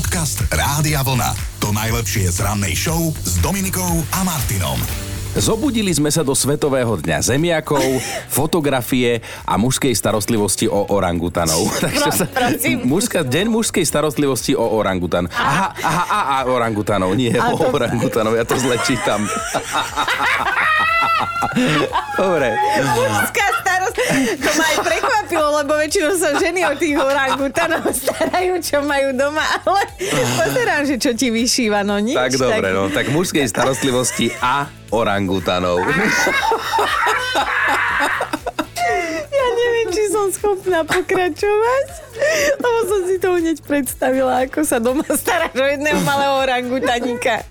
Podcast Rádia Vlna. To najlepšie z rannej show s Dominikou a Martinom. Zobudili sme sa do Svetového dňa zemiakov, fotografie a mužskej starostlivosti o orangutanov. Takže sa, mužská, deň mužskej starostlivosti o orangutan. Aha, aha, a, a orangutanov, nie o to- orangutanov, ja to zle čítam. Dobre. Mužská starosť. To ma aj prekvapilo, lebo väčšinou sa ženy o tých orangutanov starajú, čo majú doma, ale pozerám, že čo ti vyšíva, no nič. Tak dobre, no. Tak mužskej starostlivosti a orangutanov. Ja neviem, či som schopná pokračovať, lebo som si to hneď predstavila, ako sa doma staráš o jedného malého orangutaníka.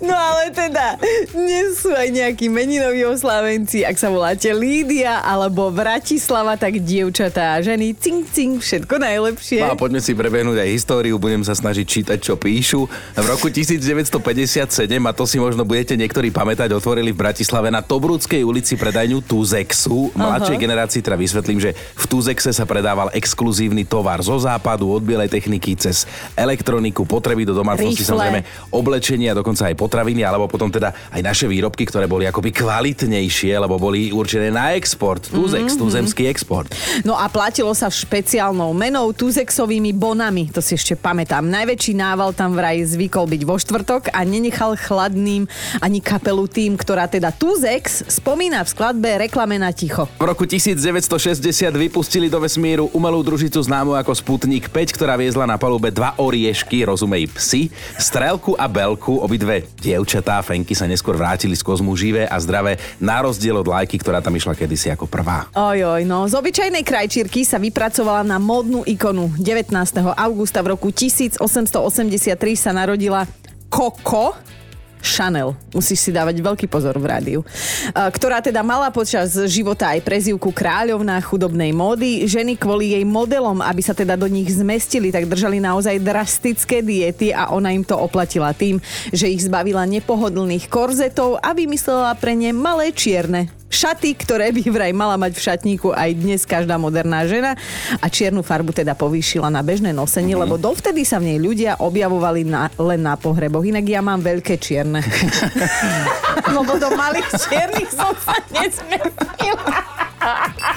No ale teda, dnes sú aj nejakí meninoví oslávenci, ak sa voláte Lídia alebo Bratislava, tak dievčatá a ženy, cing, cing, všetko najlepšie. No a poďme si prebehnúť aj históriu, budem sa snažiť čítať, čo píšu. V roku 1957, a to si možno budete niektorí pamätať, otvorili v Bratislave na Tobrudskej ulici predajňu Tuzexu. Mladšej generácii teda vysvetlím, že v Tuzexe sa predával exkluzívny tovar zo západu, od bielej techniky cez elektroniku, potreby do domácnosti, samozrejme oblečenie a dokonca aj potraviny, alebo potom teda aj naše výrobky, ktoré boli akoby kvalitnejšie, lebo boli určené na export. Tuzex, Mhm. tuzemský export. No a platilo sa špeciálnou menou Tuzexovými bonami, to si ešte pamätám. Najväčší nával tam vraj zvykol byť vo štvrtok a nenechal chladným ani kapelu tým, ktorá teda Tuzex spomína v skladbe reklame na ticho. V roku 1960 vypustili do vesmíru umelú družicu známu ako Sputnik 5, ktorá viezla na palube dva oriešky, rozumej psy, strelku a belku. Obidve dievčatá Fenky sa neskôr vrátili z kozmu živé a zdravé, na rozdiel od lajky, ktorá tam išla kedysi ako prvá. Ojoj, no z obyčajnej krajčírky sa vypracovala na módnu ikonu. 19. augusta v roku 1883 sa narodila Coco, Chanel. Musíš si dávať veľký pozor v rádiu. Ktorá teda mala počas života aj prezývku kráľovná chudobnej módy. Ženy kvôli jej modelom, aby sa teda do nich zmestili, tak držali naozaj drastické diety a ona im to oplatila tým, že ich zbavila nepohodlných korzetov a vymyslela pre ne malé čierne šaty, ktoré by vraj mala mať v šatníku aj dnes každá moderná žena a čiernu farbu teda povýšila na bežné nosenie, lebo dovtedy sa v nej ľudia objavovali na, len na pohreboch. Inak ja mám veľké čierne. lebo do malých čiernych som sa nezmestila.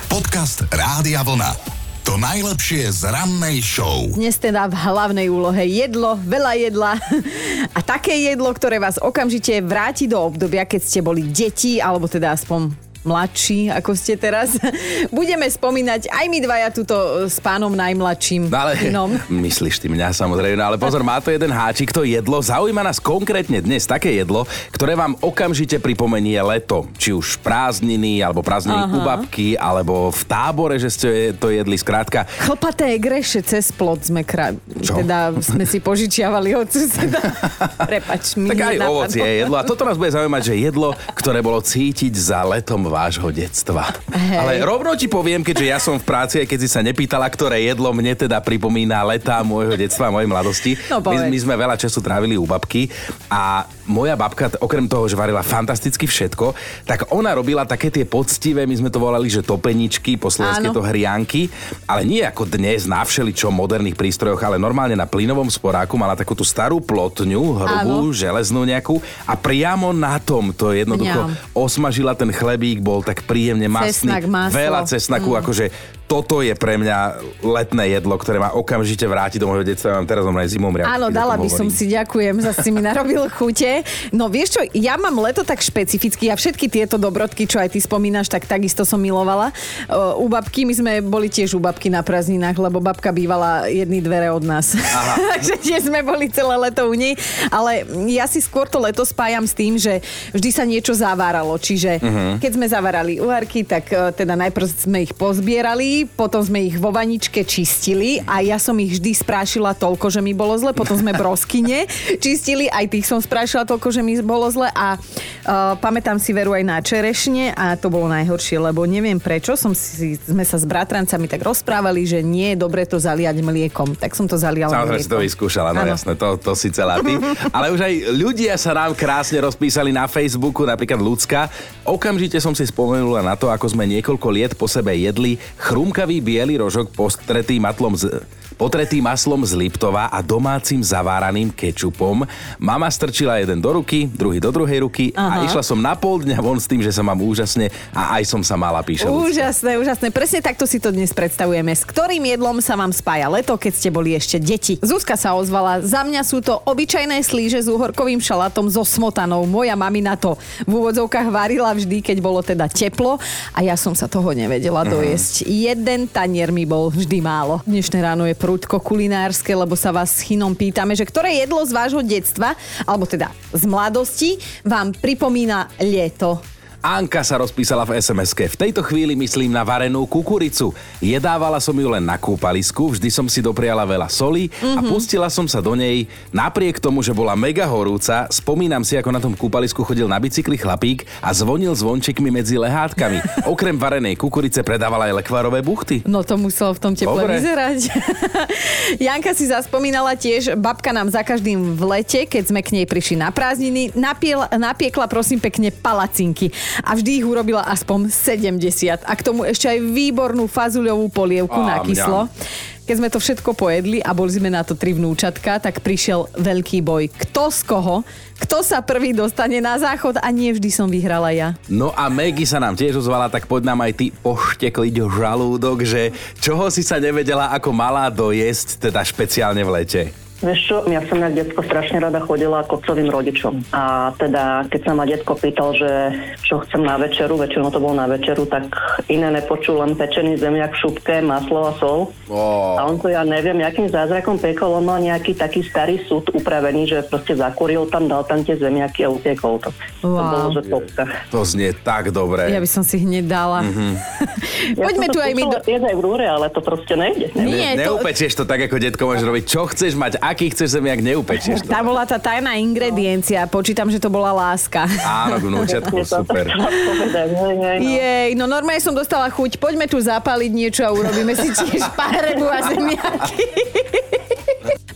Podcast Rádia Vlna. To najlepšie z rannej show. Dnes teda v hlavnej úlohe jedlo, veľa jedla a také jedlo, ktoré vás okamžite vráti do obdobia, keď ste boli deti, alebo teda aspoň mladší, ako ste teraz. Budeme spomínať aj my dvaja túto s pánom najmladším. No ale synom. myslíš ty mňa samozrejme, no ale pozor, má to jeden háčik, to jedlo. Zaujíma nás konkrétne dnes také jedlo, ktoré vám okamžite pripomenie leto. Či už prázdniny, alebo prázdniny u babky, alebo v tábore, že ste to jedli. Skrátka, Chlpaté greše cez plot sme. Čo? Teda sme si požičiavali od suseda. Prepač, mi tak aj ovocie je jedlo. A toto nás bude zaujímať, že jedlo, ktoré bolo cítiť za letom vášho detstva. Hej. Ale rovno ti poviem, keďže ja som v práci, aj keď si sa nepýtala, ktoré jedlo mne teda pripomína letá môjho detstva mojej mladosti. No, my, povedz. my sme veľa času trávili u babky a moja babka, okrem toho, že varila fantasticky všetko, tak ona robila také tie poctivé, my sme to volali, že topeničky, po slovensky Áno. to hrianky, ale nie ako dnes na všeličo moderných prístrojoch, ale normálne na plynovom sporáku mala takú tú starú plotňu, hrubú, Áno. železnú nejakú a priamo na tom to jednoducho Mňam. osmažila ten chlebík, bol tak príjemne masný, Cesnak, maslo. veľa cesnaku, mm. akože toto je pre mňa letné jedlo, ktoré ma okamžite vráti do môjho detstva. Mám teraz normálne zimom riadky, Áno, dala by som si, ďakujem, zase si mi narobil chute. No vieš čo, ja mám leto tak špecificky a všetky tieto dobrodky, čo aj ty spomínaš, tak takisto som milovala. U babky, my sme boli tiež u babky na prázdninách, lebo babka bývala jedny dvere od nás. Takže tiež sme boli celé leto u nej. Ale ja si skôr to leto spájam s tým, že vždy sa niečo zaváralo. Čiže Mhm. keď sme zavárali uharky, tak uh, teda najprv sme ich pozbierali, potom sme ich vo vaničke čistili a ja som ich vždy sprášila toľko, že mi bolo zle, potom sme broskyne čistili, aj tých som sprášila toľko, že mi bolo zle. A uh, pamätám si veru aj na čerešne a to bolo najhoršie, lebo neviem prečo, som si, sme sa s bratrancami tak rozprávali, že nie je dobre to zaliať mliekom, tak som to zaliala Samozrejme si to mliekom. vyskúšala, no Áno. jasné, to, to si celá ty. Ale už aj ľudia sa nám krásne rozpísali na Facebooku, napríklad ľudská. Okamžite som si spomenula na to, ako sme niekoľko liet po sebe jedli chrumkavý biely rožok postretý matlom z, otretý maslom z Liptova a domácim zaváraným kečupom. Mama strčila jeden do ruky, druhý do druhej ruky Aha. a išla som na pol dňa von s tým, že sa mám úžasne a aj som sa mala, píše Úžasné, úžasné. Presne takto si to dnes predstavujeme. S ktorým jedlom sa vám spája leto, keď ste boli ešte deti? Zuzka sa ozvala. Za mňa sú to obyčajné slíže s uhorkovým šalátom so smotanou. Moja mamina to v úvodzovkách varila vždy, keď bolo teda teplo a ja som sa toho nevedela mhm. dojesť. Jeden tanier mi bol vždy málo. Dnešné ráno je prúdko kulinárske, lebo sa vás s Chinom pýtame, že ktoré jedlo z vášho detstva, alebo teda z mladosti, vám pripomína lieto. Anka sa rozpísala v sms V tejto chvíli myslím na varenú kukuricu. Jedávala som ju len na kúpalisku, vždy som si dopriala veľa soli mm-hmm. a mhm. pustila som sa do nej. Napriek tomu, že bola mega horúca, spomínam si, ako na tom kúpalisku chodil na bicykli chlapík a zvonil zvončekmi medzi lehátkami. Okrem varenej kukurice predávala aj lekvarové buchty. No to muselo v tom teple Dobre. vyzerať. Janka si zaspomínala tiež, babka nám za každým v lete, keď sme k nej prišli na prázdniny, napiel, napiekla prosím pekne palacinky a vždy ich urobila aspoň 70. A k tomu ešte aj výbornú fazuľovú polievku a, na kyslo. Mňam. Keď sme to všetko pojedli a boli sme na to tri vnúčatka, tak prišiel veľký boj. Kto z koho? Kto sa prvý dostane na záchod a nie vždy som vyhrala ja. No a Maggie sa nám tiež ozvala, tak poď nám aj ty poštekliť žalúdok, že čoho si sa nevedela ako malá dojesť, teda špeciálne v lete. Vieš čo, ja som na detsko strašne rada chodila k otcovým rodičom. A teda, keď sa ma detko pýtal, že čo chcem na večeru, väčšinou to bol na večeru, tak iné nepočul, len pečený zemiak v šupke, maslo a sol. Oh. A on to ja neviem, akým zázrakom pekol, on mal nejaký taký starý súd upravený, že proste zakuril tam, dal tam tie zemiaky a utekol to. Wow. To bolo, že topka. To znie tak dobre. Ja by som si hneď dala. Mm-hmm. ja Poďme tu aj my do... aj v rúre, ale to proste nejde. Nie, ne, to... Neupečieš to tak, ako detko môže robiť. Čo chceš mať, aký chceš zemiak, neupečieš to. Tá bola tá tajná ingrediencia. Počítam, že to bola láska. Áno, vnúčatku, super. Jej, no normálne som dostala chuť. Poďme tu zapaliť niečo a urobíme si tiež párebu a zemiaky.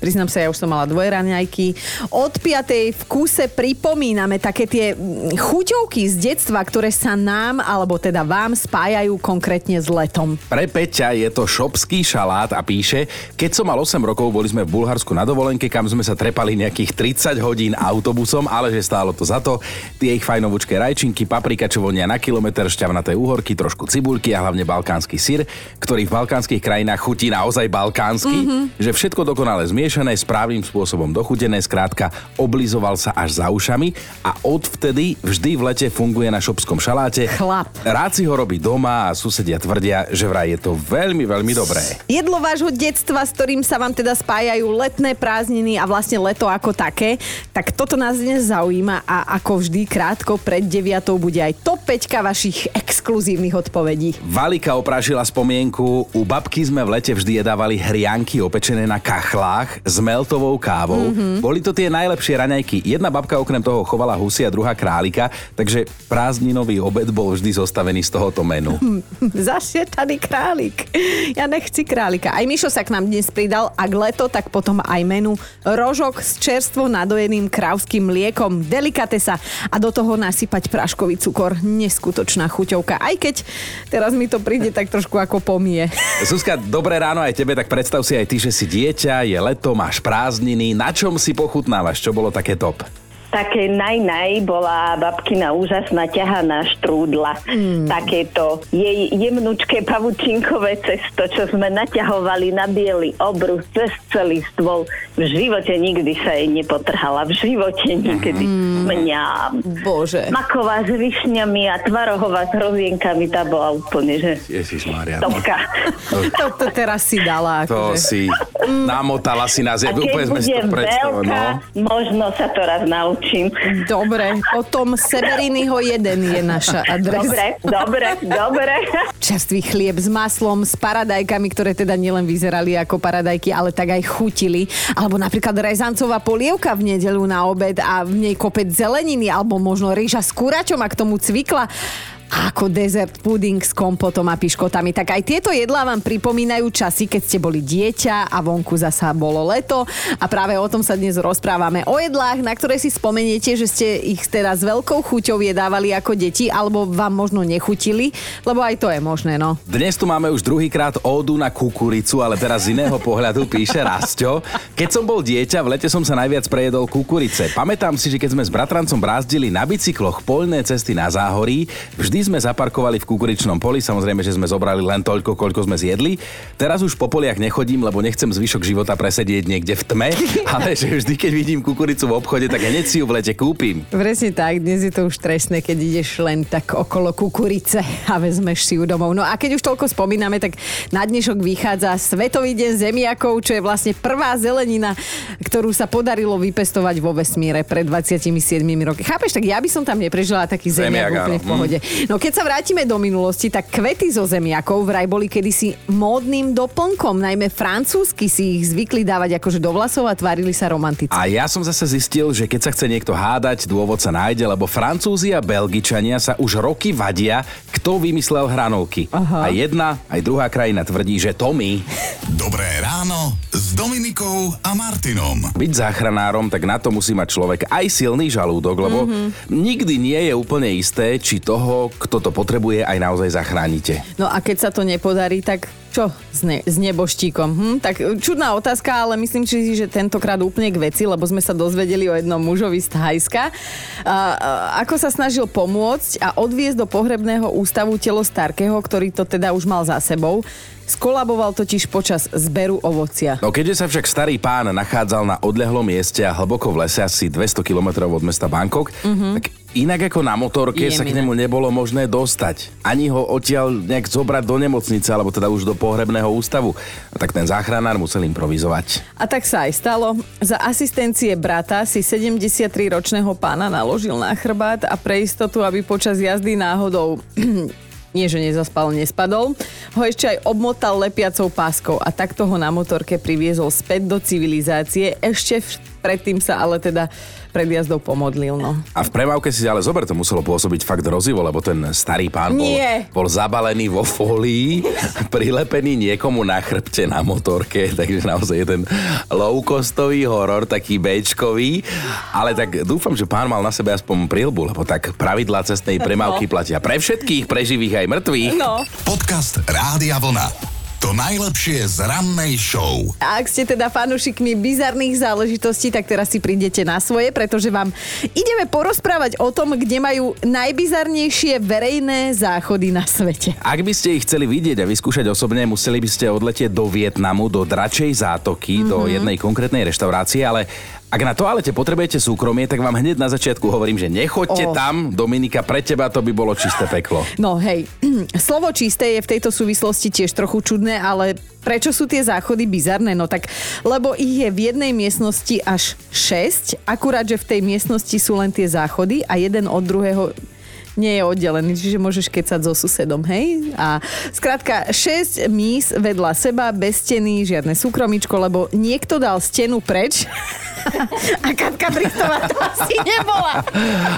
Priznám sa, ja už som mala dvoje raňajky. Od piatej v kúse pripomíname také tie mm, chuťovky z detstva, ktoré sa nám, alebo teda vám spájajú konkrétne s letom. Pre Peťa je to šopský šalát a píše, keď som mal 8 rokov, boli sme v Bulharsku na dovolenke, kam sme sa trepali nejakých 30 hodín autobusom, ale že stálo to za to. Tie ich fajnovúčké rajčinky, paprika, čo vonia na kilometr, šťavnaté úhorky, trošku cibulky a hlavne balkánsky syr, ktorý v balkánskych krajinách chutí naozaj balkánsky, mm-hmm. že všetko dokonale zmie zmiešané, správnym spôsobom dochutené, skrátka oblizoval sa až za ušami a odvtedy vždy v lete funguje na šopskom šaláte. Chlap. Rád si ho robí doma a susedia tvrdia, že vraj je to veľmi, veľmi dobré. Jedlo vášho detstva, s ktorým sa vám teda spájajú letné prázdniny a vlastne leto ako také, tak toto nás dnes zaujíma a ako vždy krátko pred 9 bude aj top 5 vašich exkluzívnych odpovedí. Valika oprášila spomienku, u babky sme v lete vždy jedávali hrianky opečené na kachlách s meltovou kávou. Mm-hmm. Boli to tie najlepšie raňajky. Jedna babka okrem toho chovala husy a druhá králika, takže prázdninový obed bol vždy zostavený z tohoto menu. Zašietaný králik. Ja nechci králika. Aj Mišo sa k nám dnes pridal. Ak leto, tak potom aj menu rožok s čerstvo nadojeným krávským mliekom. Delikatesa a do toho nasypať práškový cukor. Neskutočná chuťovka. Aj keď teraz mi to príde tak trošku ako pomie. Zuzka, dobré ráno aj tebe, tak predstav si aj ty, že si dieťa, je leto, máš prázdniny, na čom si pochutnávaš, čo bolo také top? Také naj-naj bola babkina úžasná ťahaná štrúdla. Mm. Takéto jej jemnučké pavučinkové cesto, čo sme naťahovali na biely obrus cez celý stôl. V živote nikdy sa jej nepotrhala. V živote nikdy. Mm. Mňam. Bože. Maková s višňami a tvarohová s hrozienkami, tá bola úplne, že... Ježišmária. No. Topka. To, to teraz si dala. To akože. si namotala si nás. A keď úplne sme si to predstavili. No. Možno sa to raz naučí naučím. Dobre, potom Severinyho jeden je naša adresa. Dobre, dobre, dobre. Čerstvý chlieb s maslom, s paradajkami, ktoré teda nielen vyzerali ako paradajky, ale tak aj chutili. Alebo napríklad rezancová polievka v nedelu na obed a v nej kopec zeleniny, alebo možno rýža s kuračom a k tomu cvikla ako dezert puding s kompotom a piškotami. Tak aj tieto jedlá vám pripomínajú časy, keď ste boli dieťa a vonku zasa bolo leto a práve o tom sa dnes rozprávame. O jedlách, na ktoré si spomeniete, že ste ich teraz veľkou chuťou jedávali ako deti alebo vám možno nechutili, lebo aj to je možné, no. Dnes tu máme už druhýkrát ódu na kukuricu, ale teraz z iného pohľadu píše Rasťo. Keď som bol dieťa, v lete som sa najviac prejedol kukurice. Pamätám si, že keď sme s bratrancom brázdili na bicykloch poľné cesty na záhorí, vždy sme zaparkovali v kukuričnom poli, samozrejme, že sme zobrali len toľko, koľko sme zjedli. Teraz už po poliach nechodím, lebo nechcem zvyšok života presedieť niekde v tme, ale že vždy, keď vidím kukuricu v obchode, tak hneď si ju v lete kúpim. Presne tak, dnes je to už trestné, keď ideš len tak okolo kukurice a vezmeš si ju domov. No a keď už toľko spomíname, tak na dnešok vychádza Svetový deň zemiakov, čo je vlastne prvá zelenina, ktorú sa podarilo vypestovať vo vesmíre pred 27 roky. Chápeš, tak ja by som tam neprežila taký zemiak, Zemiak, úplne v pohode. No keď sa vrátime do minulosti, tak kvety zo zemiakov vraj boli kedysi módnym doplnkom, najmä francúzsky si ich zvykli dávať akože do vlasov a tvárili sa romanticky. A ja som zase zistil, že keď sa chce niekto hádať, dôvod sa nájde, lebo Francúzi a Belgičania sa už roky vadia, kto vymyslel hranolky. Aha. A jedna, aj druhá krajina tvrdí, že to my. Dobré ráno s Dominikou a Martinom. Byť záchranárom, tak na to musí mať človek aj silný žalúdok, lebo mm-hmm. nikdy nie je úplne isté, či toho, kto to potrebuje, aj naozaj zachránite. No a keď sa to nepodarí, tak čo s, ne- s neboštíkom? Hm? Tak čudná otázka, ale myslím si, že tentokrát úplne k veci, lebo sme sa dozvedeli o jednom mužovi z Thajska. A, a, ako sa snažil pomôcť a odviezť do pohrebného ústavu telo Starkého, ktorý to teda už mal za sebou. Skolaboval totiž počas zberu ovocia. No keďže sa však starý pán nachádzal na odľahlom mieste a hlboko v lese asi 200 km od mesta Bangkok, mm-hmm. tak inak ako na motorke sa k nemu nebolo možné dostať. Ani ho odtiaľ nejak zobrať do nemocnice, alebo teda už do pohrebného ústavu. Tak ten záchranár musel improvizovať. A tak sa aj stalo. Za asistencie brata si 73-ročného pána naložil na chrbát a pre istotu, aby počas jazdy náhodou nie že nezaspal, nespadol, ho ešte aj obmotal lepiacou páskou a takto ho na motorke priviezol späť do civilizácie. Ešte v- predtým sa ale teda pred jazdou pomodlil. No. A v premávke si ale zober, to muselo pôsobiť fakt hrozivo, lebo ten starý pán bol, Nie. bol zabalený vo fólii, prilepený niekomu na chrbte na motorke, takže naozaj jeden low-costový horor, taký bečkový. Ale tak dúfam, že pán mal na sebe aspoň prilbu, lebo tak pravidlá cestnej premávky platia pre všetkých, pre živých aj mŕtvych. no. Podcast Rádia Vlna. To najlepšie z rannej show. A ak ste teda fanúšikmi bizarných záležitostí, tak teraz si prídete na svoje, pretože vám ideme porozprávať o tom, kde majú najbizarnejšie verejné záchody na svete. Ak by ste ich chceli vidieť a vyskúšať osobne, museli by ste odletieť do Vietnamu, do dračej zátoky, mm-hmm. do jednej konkrétnej reštaurácie, ale ak na toalete potrebujete súkromie, tak vám hneď na začiatku hovorím, že nechoďte Oh. tam, Dominika, pre teba to by bolo čisté peklo. No hej, slovo čisté je v tejto súvislosti tiež trochu čudné, ale prečo sú tie záchody bizarné? No tak, lebo ich je v jednej miestnosti až 6, akurát, že v tej miestnosti sú len tie záchody a jeden od druhého nie je oddelený, čiže môžeš kecať so susedom, hej? A skrátka, 6 mís vedľa seba, bez steny, žiadne súkromičko, lebo niekto dal stenu preč a Katka Bristová to asi nebola.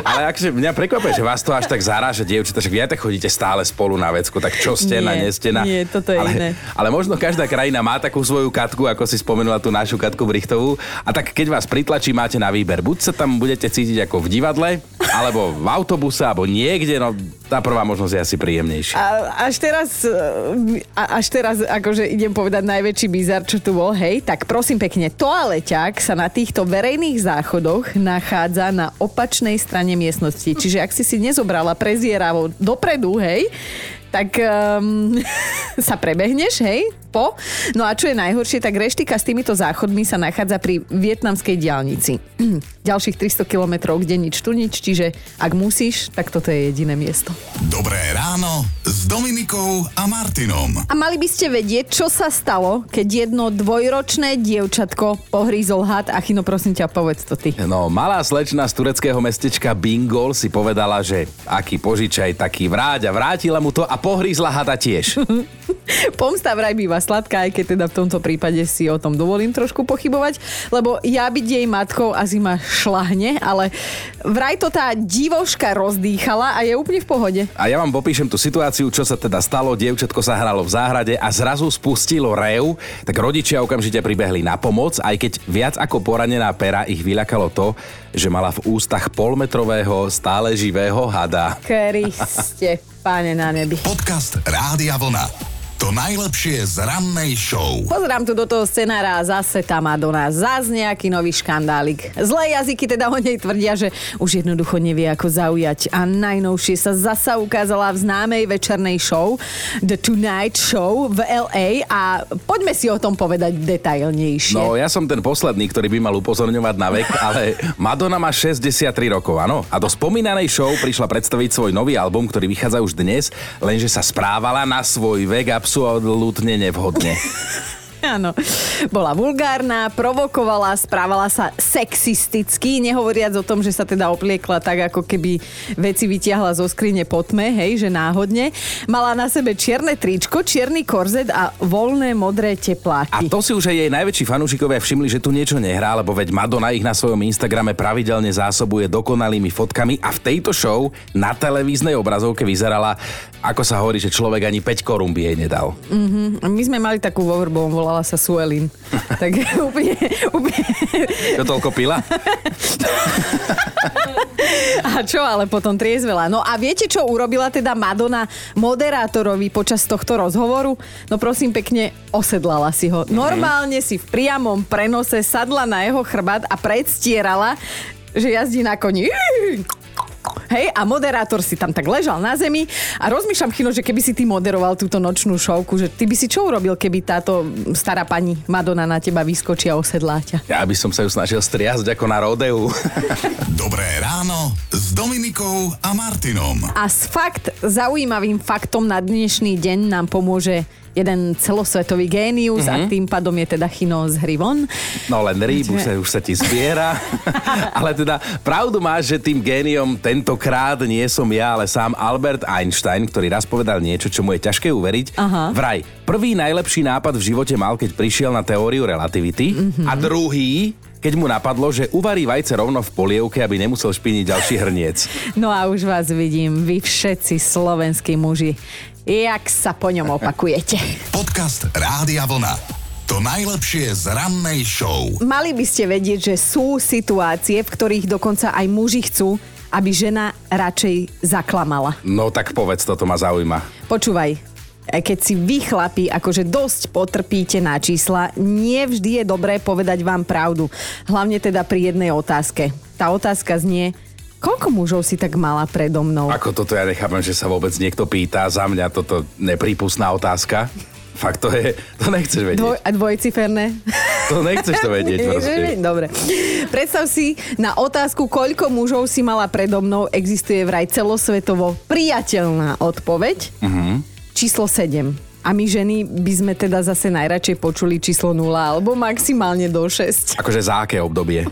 Ale akže mňa prekvapuje, že vás to až tak zaráža, dievčatá, že vy aj tak chodíte stále spolu na vecku, tak čo stena, Nie, nestena. nie, toto je ale, iné. Ale možno každá krajina má takú svoju katku, ako si spomenula tú našu katku Brichtovú. A tak keď vás pritlačí, máte na výber. Buď sa tam budete cítiť ako v divadle, alebo v autobuse, alebo niekde, no tá prvá možnosť je asi príjemnejšia. A až teraz, e, a až teraz akože idem povedať najväčší bizar, čo tu bol, hej, tak prosím pekne, toaleťák sa na týchto verejných záchodoch nachádza na opačnej strane miestnosti. Čiže ak si si nezobrala prezieravo dopredu, hej, tak um, sa prebehneš, hej, po. No a čo je najhoršie, tak reštika s týmito záchodmi sa nachádza pri vietnamskej diálnici. Ďalších 300 kilometrov, kde nič tu nič, čiže ak musíš, tak toto je jediné miesto. Dobré ráno s Dominikou a Martinom. A mali by ste vedieť, čo sa stalo, keď jedno dvojročné dievčatko pohrízol had. Achino, prosím ťa, povedz to ty. No, malá slečna z tureckého mestečka Bingol si povedala, že aký požičaj, taký vráť a vrátila mu to a pohrízla hada tiež. Pomsta vraj býva sladká, aj keď teda v tomto prípade si o tom dovolím trošku pochybovať, lebo ja byť jej matkou asi ma šlahne, ale vraj to tá divoška rozdýchala a je úplne v pohode. A ja vám popíšem tú situáciu, čo sa teda stalo. Dievčatko sa hralo v záhrade a zrazu spustilo rev, tak rodičia okamžite pribehli na pomoc, aj keď viac ako poranená pera ich vyľakalo to, že mala v ústach polmetrového stále živého hada. Kriste, páne na nebi. Podcast Rádia Vlna. To najlepšie z rannej show. Pozerám tu do toho scenára a zase tá Madonna, zás nejaký nový škandálik. Zlé jazyky teda o nej tvrdia, že už jednoducho nevie ako zaujať a najnovšie sa zasa ukázala v známej večernej show The Tonight Show v LA a poďme si o tom povedať detailnejšie. No, ja som ten posledný, ktorý by mal upozorňovať na vek, ale Madonna má 63 rokov, áno. A do spomínanej show prišla predstaviť svoj nový album, ktorý vychádza už dnes, lenže sa správala na svoj vek a absolútne nevhodne. Áno. Bola vulgárna, provokovala, správala sa sexisticky, nehovoriac o tom, že sa teda opliekla tak, ako keby veci vytiahla zo skrine po tme, hej, že náhodne. Mala na sebe čierne tričko, čierny korzet a voľné modré tepláky. A to si už aj jej najväčší fanúšikovia všimli, že tu niečo nehrá, lebo veď Madonna ich na svojom Instagrame pravidelne zásobuje dokonalými fotkami a v tejto show na televíznej obrazovke vyzerala, ako sa hovorí, že človek ani 5 korún by jej nedal. Mm-hmm. My sme mali takú vo Vrbovom, volala sa Suelin. tak úplne, úplne... To toľko pila? a čo ale potom triezvela? No a viete, čo urobila teda Madonna moderátorovi počas tohto rozhovoru? No prosím pekne, osedlala si ho. Normálne si v priamom prenose sadla na jeho chrbát a predstierala, že jazdí na koni. Hej, a moderátor si tam tak ležal na zemi a rozmýšľam, Chino, že keby si ty moderoval túto nočnú šovku, že ty by si čo urobil, keby táto stará pani Madonna na teba vyskočí a osedlá ťa? Ja by som sa ju snažil striasť ako na rodeu. Dobré ráno s Dominikou a Martinom. A s fakt zaujímavým faktom na dnešný deň nám pomôže jeden celosvetový génius mm-hmm. a mhm. tým pádom je teda Chino z hry von. No len rýb, už sa, už sa ti zbiera. ale teda pravdu máš, že tým géniom tentokrát nie som ja, ale sám Albert Einstein, ktorý raz povedal niečo, čo mu je ťažké uveriť. Aha. Vraj, prvý najlepší nápad v živote mal, keď prišiel na teóriu relativity mm-hmm. a druhý keď mu napadlo, že uvarí vajce rovno v polievke, aby nemusel špiniť ďalší hrniec. No a už vás vidím, vy všetci slovenskí muži jak sa po ňom opakujete. Podcast Rádia Vlna. To najlepšie z rannej show. Mali by ste vedieť, že sú situácie, v ktorých dokonca aj muži chcú, aby žena radšej zaklamala. No tak povedz, toto ma zaujíma. Počúvaj, keď si vy chlapi akože dosť potrpíte na čísla, nie vždy je dobré povedať vám pravdu. Hlavne teda pri jednej otázke. Tá otázka znie, Koľko mužov si tak mala predo mnou? Ako toto ja nechápem, že sa vôbec niekto pýta. Za mňa toto neprípustná otázka. Fakt to je, to nechceš vedieť. Dvoj, a dvojciferné? To nechceš to vedieť proste. Dobre. Predstav si, na otázku, koľko mužov si mala predo mnou, existuje vraj celosvetovo priateľná odpoveď. Uh-huh. Číslo 7. A my ženy by sme teda zase najradšej počuli číslo 0 alebo maximálne do 6. Akože za aké obdobie?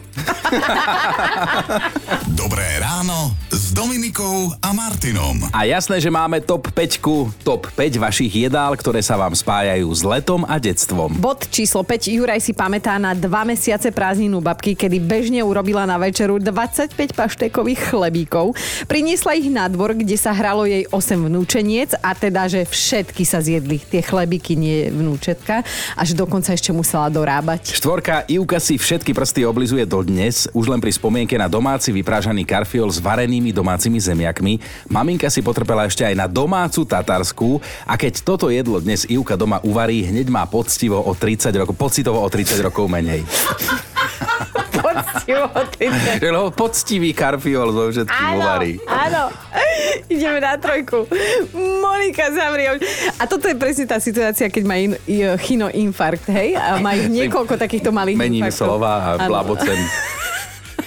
Dobré ráno s Dominikou a Martinom. A jasné, že máme top 5, top 5 vašich jedál, ktoré sa vám spájajú s letom a detstvom. Bod číslo 5. Juraj si pamätá na dva mesiace prázdninu babky, kedy bežne urobila na večeru 25 paštékových chlebíkov. Priniesla ich na dvor, kde sa hralo jej 8 vnúčeniec a teda, že všetky sa zjedli. Tie chlebíky, nie vnúčetka. Až dokonca ešte musela dorábať. Štvorka Ivka si všetky prsty oblizuje do dnes dnes už len pri spomienke na domáci vyprážaný karfiol s varenými domácimi zemiakmi. Maminka si potrpela ešte aj na domácu tatarskú a keď toto jedlo dnes Ivka doma uvarí, hneď má poctivo o 30 rokov, pocitovo o 30 rokov menej. poctivo o 30. Lebo poctivý karfiol zo všetkým uvarí. Áno, ideme na trojku. Monika zavrie. A toto je presne tá situácia, keď má in, chino infarkt, hej? A má ich niekoľko takýchto malých Mením infarktov. slova a blabocem.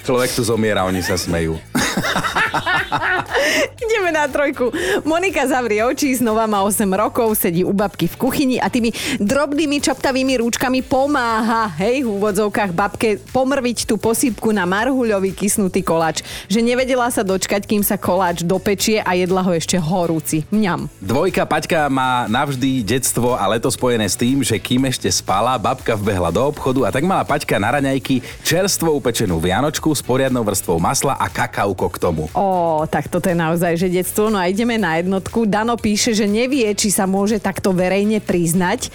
Človek tu zomiera, oni sa smejú. Ideme na trojku. Monika zavrie oči, znova má 8 rokov, sedí u babky v kuchyni a tými drobnými čaptavými rúčkami pomáha, hej, v úvodzovkách babke pomrviť tú posýpku na marhuľový kysnutý koláč. Že nevedela sa dočkať, kým sa koláč dopečie a jedla ho ešte horúci. Mňam. Dvojka Paťka má navždy detstvo a leto spojené s tým, že kým ešte spala, babka vbehla do obchodu a tak mala Paťka na raňajky čerstvo upečenú vianočku s poriadnou vrstvou masla a kakauko k tomu. Ó, tak toto je naozaj, že detstvo. No a ideme na jednotku. Dano píše, že nevie, či sa môže takto verejne priznať,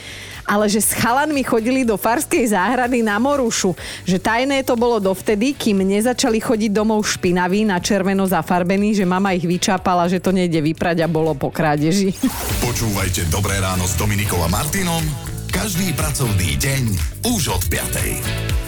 ale že s chalanmi chodili do farskej záhrady na Morušu. Že tajné to bolo dovtedy, kým nezačali chodiť domov špinaví na červeno zafarbený, že mama ich vyčápala, že to nejde vyprať a bolo po krádeži. Počúvajte Dobré ráno s Dominikom a Martinom každý pracovný deň už od 5.